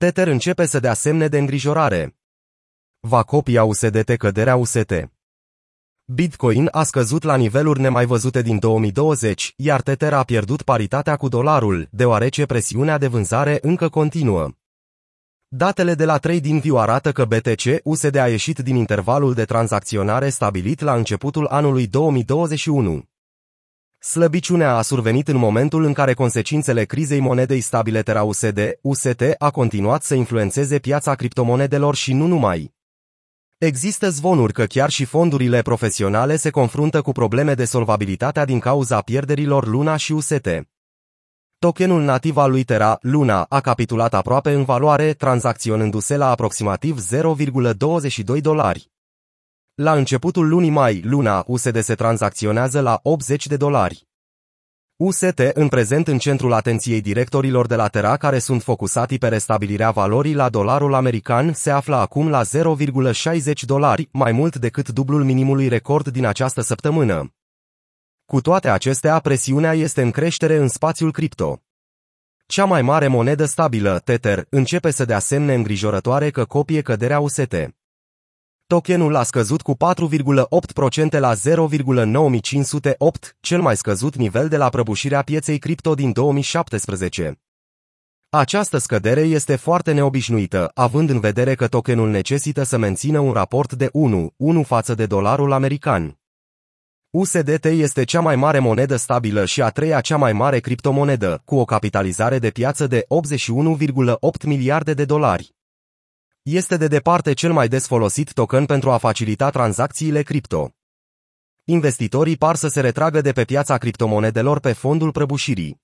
Tether începe să dea semne de îngrijorare. Va copia USDT căderea UST. Bitcoin a scăzut la niveluri nemai văzute din 2020, iar Tether a pierdut paritatea cu dolarul, deoarece presiunea de vânzare încă continuă. Datele de la TradingView arată că BTC USD a ieșit din intervalul de tranzacționare stabilit la începutul anului 2021. Slăbiciunea a survenit în momentul în care consecințele crizei monedei stabile Terra USD, UST, a continuat să influențeze piața criptomonedelor și nu numai. Există zvonuri că chiar și fondurile profesionale se confruntă cu probleme de solvabilitate din cauza pierderilor Luna și UST. Tokenul nativ al lui Terra, Luna, a capitulat aproape în valoare, tranzacționându-se la aproximativ 0,22 dolari. La începutul lunii mai, Luna USD se tranzacționează la 80 de dolari. UST în prezent în centrul atenției directorilor de la Terra care sunt focusati pe restabilirea valorii la dolarul american se află acum la 0,60 dolari, mai mult decât dublul minimului record din această săptămână. Cu toate acestea, presiunea este în creștere în spațiul cripto. Cea mai mare monedă stabilă, Tether, începe să dea semne îngrijorătoare că copie căderea UST. Tokenul a scăzut cu 4,8% la 0,9508, cel mai scăzut nivel de la prăbușirea pieței cripto din 2017. Această scădere este foarte neobișnuită, având în vedere că tokenul necesită să mențină un raport de 1, 1 față de dolarul american. USDT este cea mai mare monedă stabilă și a treia cea mai mare criptomonedă, cu o capitalizare de piață de 81,8 miliarde de dolari. Este de departe cel mai des folosit token pentru a facilita tranzacțiile cripto. Investitorii par să se retragă de pe piața criptomonedelor pe fondul prăbușirii.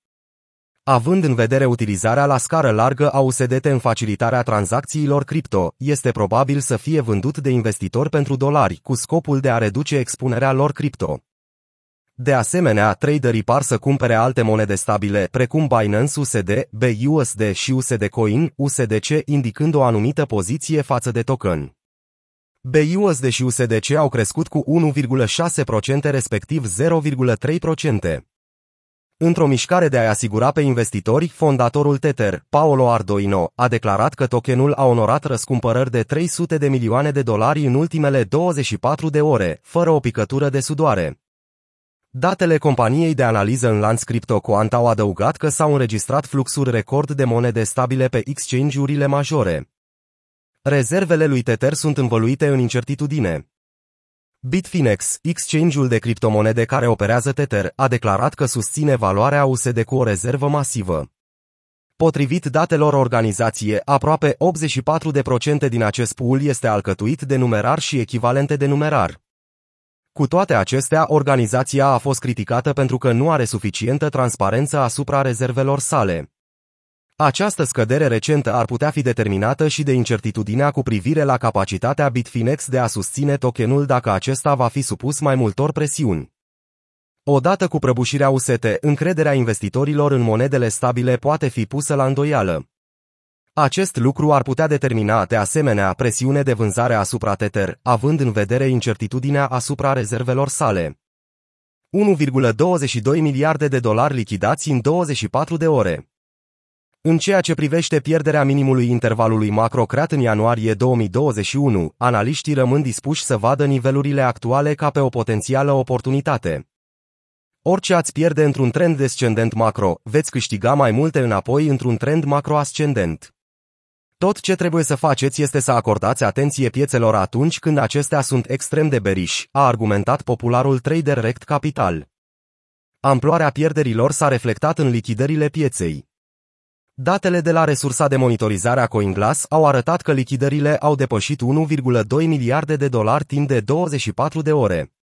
Având în vedere utilizarea la scară largă a USDT în facilitarea tranzacțiilor cripto, este probabil să fie vândut de investitori pentru dolari, cu scopul de a reduce expunerea lor cripto. De asemenea, traderii par să cumpere alte monede stabile, precum Binance USD, BUSD și USD Coin, USDC, indicând o anumită poziție față de token. BUSD și USDC au crescut cu 1,6% respectiv 0,3%. Într-o mișcare de a asigura pe investitori, fondatorul Tether, Paolo Ardoino, a declarat că tokenul a onorat răscumpărări de 300 de milioane de dolari în ultimele 24 de ore, fără o picătură de sudoare. Datele companiei de analiză în lanț CryptoQuant au adăugat că s-au înregistrat fluxuri record de monede stabile pe exchange-urile majore. Rezervele lui Tether sunt învăluite în incertitudine. Bitfinex, exchange-ul de criptomonede care operează Tether, a declarat că susține valoarea USD cu o rezervă masivă. Potrivit datelor organizație, aproape 84% din acest pool este alcătuit de numerar și echivalente de numerar. Cu toate acestea, organizația a fost criticată pentru că nu are suficientă transparență asupra rezervelor sale. Această scădere recentă ar putea fi determinată și de incertitudinea cu privire la capacitatea Bitfinex de a susține tokenul dacă acesta va fi supus mai multor presiuni. Odată cu prăbușirea UST, încrederea investitorilor în monedele stabile poate fi pusă la îndoială. Acest lucru ar putea determina, de asemenea, presiune de vânzare asupra Tether, având în vedere incertitudinea asupra rezervelor sale. 1,22 miliarde de dolari lichidați în 24 de ore. În ceea ce privește pierderea minimului intervalului macro creat în ianuarie 2021, analiștii rămân dispuși să vadă nivelurile actuale ca pe o potențială oportunitate. Orice ați pierde într-un trend descendent macro, veți câștiga mai multe înapoi într-un trend macro ascendent. Tot ce trebuie să faceți este să acordați atenție piețelor atunci când acestea sunt extrem de beriși, a argumentat popularul trader Rect Capital. Amploarea pierderilor s-a reflectat în lichidările pieței. Datele de la resursa de monitorizare a CoinGlass au arătat că lichidările au depășit 1,2 miliarde de dolari timp de 24 de ore.